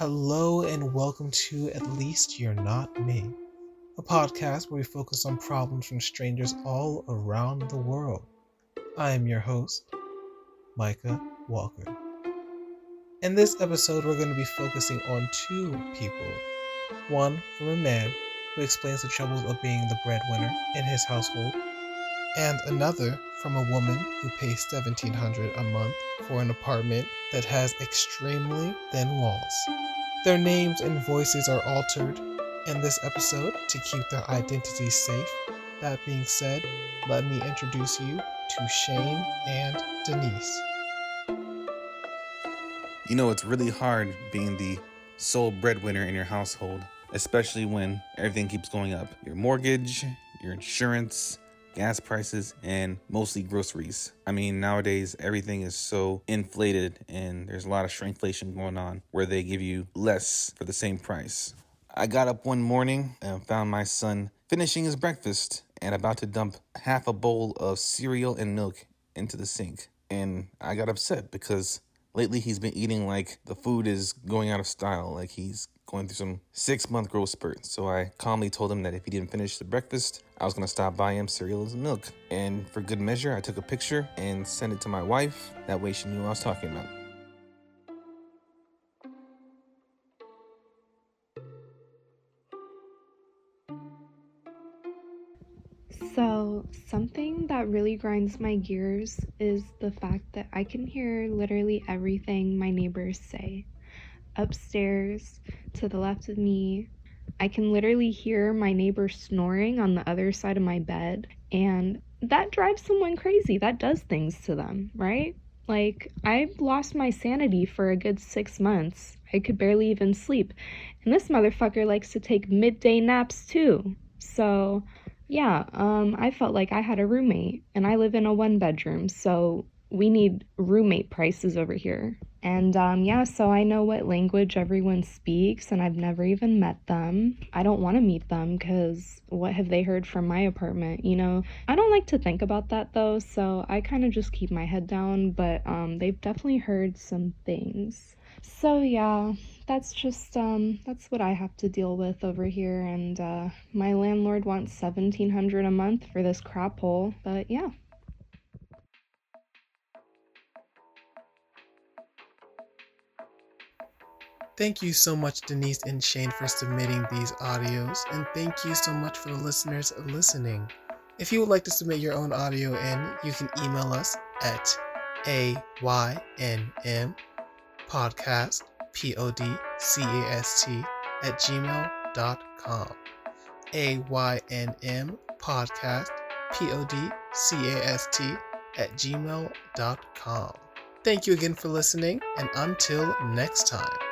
Hello and welcome to At Least You're Not Me, a podcast where we focus on problems from strangers all around the world. I am your host, Micah Walker. In this episode, we're going to be focusing on two people. One from a man who explains the troubles of being the breadwinner in his household, and another from a woman who pays 1,700 a month for an apartment that has extremely thin walls. Their names and voices are altered in this episode to keep their identities safe. That being said, let me introduce you to Shane and Denise. You know, it's really hard being the sole breadwinner in your household, especially when everything keeps going up your mortgage, your insurance, gas prices, and mostly groceries. I mean, nowadays everything is so inflated and there's a lot of shrinkflation going on where they give you less for the same price. I got up one morning and found my son finishing his breakfast and about to dump half a bowl of cereal and milk into the sink. And I got upset because lately he's been eating like the food is going out of style, like he's going through some six month growth spurt. So I calmly told him that if he didn't finish the breakfast, I was gonna stop by him cereals and milk. And for good measure, I took a picture and sent it to my wife. That way she knew what I was talking about. So, something that really grinds my gears is the fact that I can hear literally everything my neighbors say upstairs to the left of me. I can literally hear my neighbor snoring on the other side of my bed, and that drives someone crazy. That does things to them, right? Like, I've lost my sanity for a good six months. I could barely even sleep. And this motherfucker likes to take midday naps too. So, yeah, um, I felt like I had a roommate, and I live in a one bedroom, so we need roommate prices over here. And um, yeah, so I know what language everyone speaks, and I've never even met them. I don't want to meet them because what have they heard from my apartment? You know, I don't like to think about that though, so I kind of just keep my head down, but um, they've definitely heard some things. So yeah, that's just um that's what I have to deal with over here and uh my landlord wants 1700 a month for this crap hole, but yeah. Thank you so much, Denise and Shane, for submitting these audios, and thank you so much for the listeners listening. If you would like to submit your own audio in, you can email us at AYNM podcast, P O D C A S T, at gmail.com. AYNM podcast, P O D C A S T, at gmail.com. Thank you again for listening, and until next time.